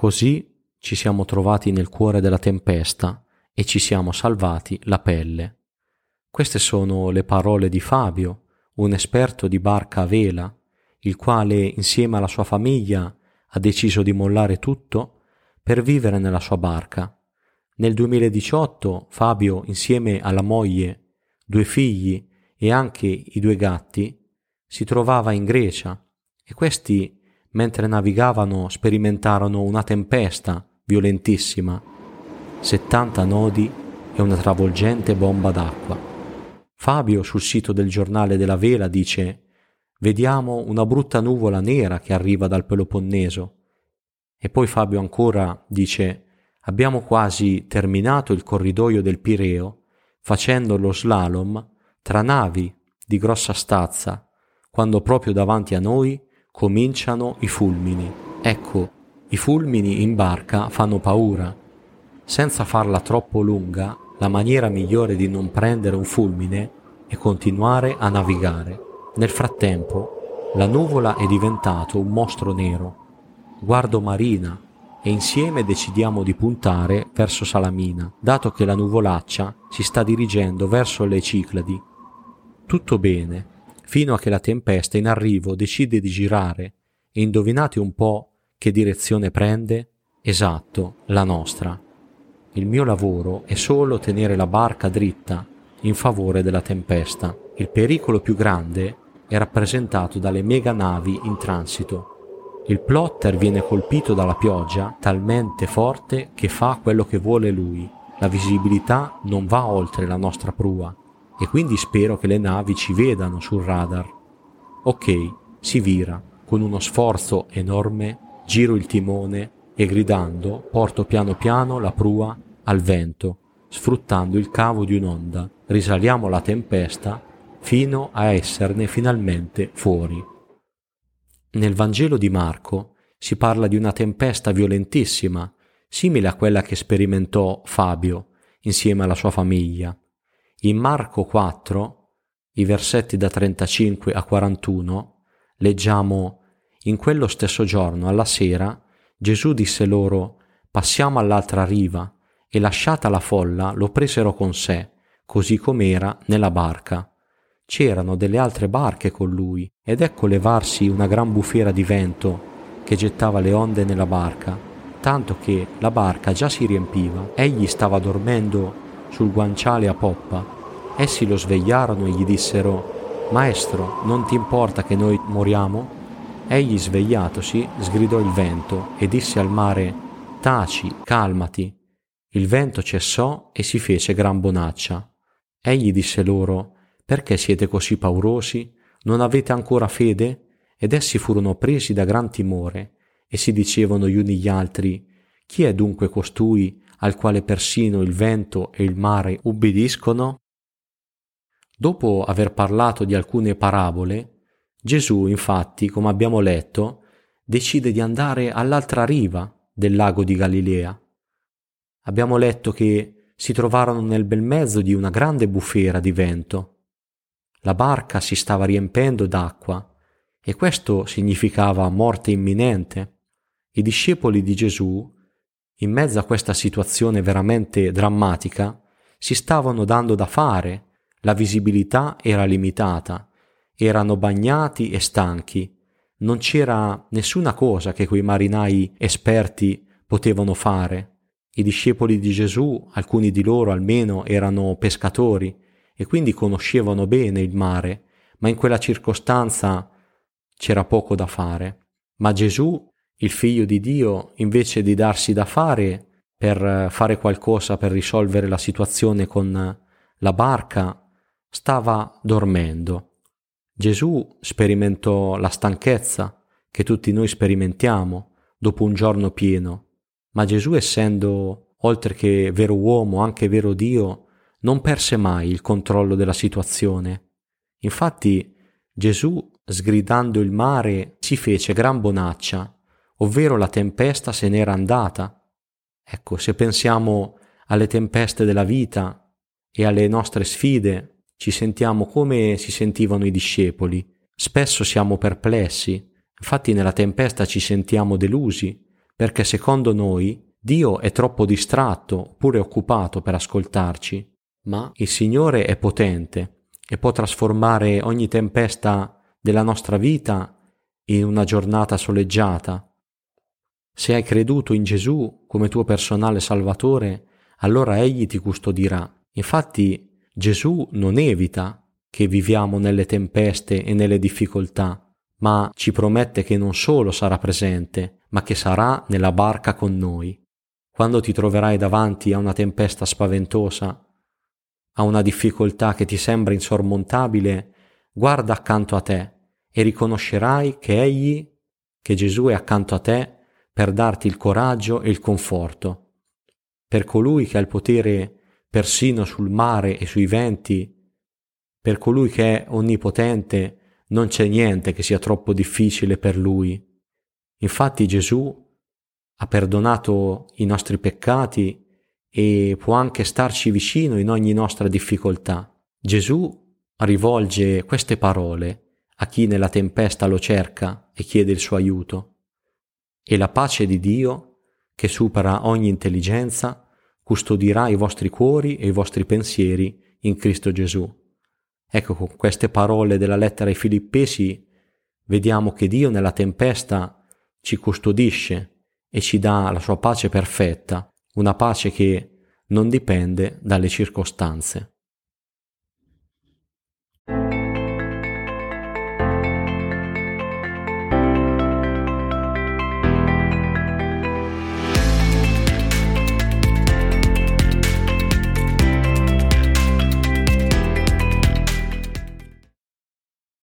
Così ci siamo trovati nel cuore della tempesta e ci siamo salvati la pelle. Queste sono le parole di Fabio, un esperto di barca a vela, il quale insieme alla sua famiglia ha deciso di mollare tutto per vivere nella sua barca. Nel 2018 Fabio, insieme alla moglie, due figli e anche i due gatti, si trovava in Grecia e questi, mentre navigavano, sperimentarono una tempesta violentissima, 70 nodi e una travolgente bomba d'acqua. Fabio sul sito del giornale della vela dice Vediamo una brutta nuvola nera che arriva dal Peloponneso. E poi Fabio ancora dice Abbiamo quasi terminato il corridoio del Pireo facendo lo slalom tra navi di grossa stazza, quando proprio davanti a noi cominciano i fulmini. Ecco, i fulmini in barca fanno paura. Senza farla troppo lunga, la maniera migliore di non prendere un fulmine è continuare a navigare. Nel frattempo, la nuvola è diventato un mostro nero. Guardo Marina e insieme decidiamo di puntare verso Salamina, dato che la nuvolaccia si sta dirigendo verso le Cicladi. Tutto bene, fino a che la tempesta in arrivo decide di girare e indovinate un po' che direzione prende? Esatto, la nostra. Il mio lavoro è solo tenere la barca dritta in favore della tempesta. Il pericolo più grande è rappresentato dalle mega navi in transito. Il plotter viene colpito dalla pioggia talmente forte che fa quello che vuole lui. La visibilità non va oltre la nostra prua e quindi spero che le navi ci vedano sul radar. Ok, si vira. Con uno sforzo enorme giro il timone e gridando porto piano piano la prua al vento, sfruttando il cavo di un'onda. Risaliamo la tempesta fino a esserne finalmente fuori. Nel Vangelo di Marco si parla di una tempesta violentissima, simile a quella che sperimentò Fabio insieme alla sua famiglia. In Marco 4, i versetti da 35 a 41, leggiamo In quello stesso giorno, alla sera, Gesù disse loro Passiamo all'altra riva, e lasciata la folla lo presero con sé, così com'era nella barca c'erano delle altre barche con lui, ed ecco levarsi una gran bufera di vento che gettava le onde nella barca, tanto che la barca già si riempiva. Egli stava dormendo sul guanciale a poppa. Essi lo svegliarono e gli dissero, Maestro, non ti importa che noi moriamo? Egli svegliatosi sgridò il vento e disse al mare, Taci, calmati. Il vento cessò e si fece gran bonaccia. Egli disse loro, perché siete così paurosi? Non avete ancora fede? Ed essi furono presi da gran timore, e si dicevano gli uni gli altri, Chi è dunque costui al quale persino il vento e il mare ubbidiscono? Dopo aver parlato di alcune parabole, Gesù, infatti, come abbiamo letto, decide di andare all'altra riva del lago di Galilea. Abbiamo letto che si trovarono nel bel mezzo di una grande bufera di vento la barca si stava riempendo d'acqua e questo significava morte imminente. I discepoli di Gesù, in mezzo a questa situazione veramente drammatica, si stavano dando da fare, la visibilità era limitata, erano bagnati e stanchi, non c'era nessuna cosa che quei marinai esperti potevano fare. I discepoli di Gesù, alcuni di loro almeno, erano pescatori, e quindi conoscevano bene il mare, ma in quella circostanza c'era poco da fare. Ma Gesù, il figlio di Dio, invece di darsi da fare per fare qualcosa per risolvere la situazione con la barca, stava dormendo. Gesù sperimentò la stanchezza che tutti noi sperimentiamo dopo un giorno pieno, ma Gesù essendo, oltre che vero uomo, anche vero Dio, non perse mai il controllo della situazione. Infatti Gesù, sgridando il mare, si fece gran bonaccia, ovvero la tempesta se n'era andata. Ecco, se pensiamo alle tempeste della vita e alle nostre sfide, ci sentiamo come si sentivano i discepoli. Spesso siamo perplessi, infatti nella tempesta ci sentiamo delusi, perché secondo noi Dio è troppo distratto oppure occupato per ascoltarci, ma il Signore è potente e può trasformare ogni tempesta della nostra vita in una giornata soleggiata. Se hai creduto in Gesù come tuo personale Salvatore, allora Egli ti custodirà. Infatti Gesù non evita che viviamo nelle tempeste e nelle difficoltà, ma ci promette che non solo sarà presente, ma che sarà nella barca con noi. Quando ti troverai davanti a una tempesta spaventosa, a una difficoltà che ti sembra insormontabile, guarda accanto a te e riconoscerai che Egli, che Gesù è accanto a te per darti il coraggio e il conforto. Per colui che ha il potere persino sul mare e sui venti, per colui che è onnipotente, non c'è niente che sia troppo difficile per lui. Infatti Gesù ha perdonato i nostri peccati e può anche starci vicino in ogni nostra difficoltà. Gesù rivolge queste parole a chi nella tempesta lo cerca e chiede il suo aiuto. E la pace di Dio, che supera ogni intelligenza, custodirà i vostri cuori e i vostri pensieri in Cristo Gesù. Ecco, con queste parole della lettera ai Filippesi vediamo che Dio nella tempesta ci custodisce e ci dà la sua pace perfetta, una pace che non dipende dalle circostanze.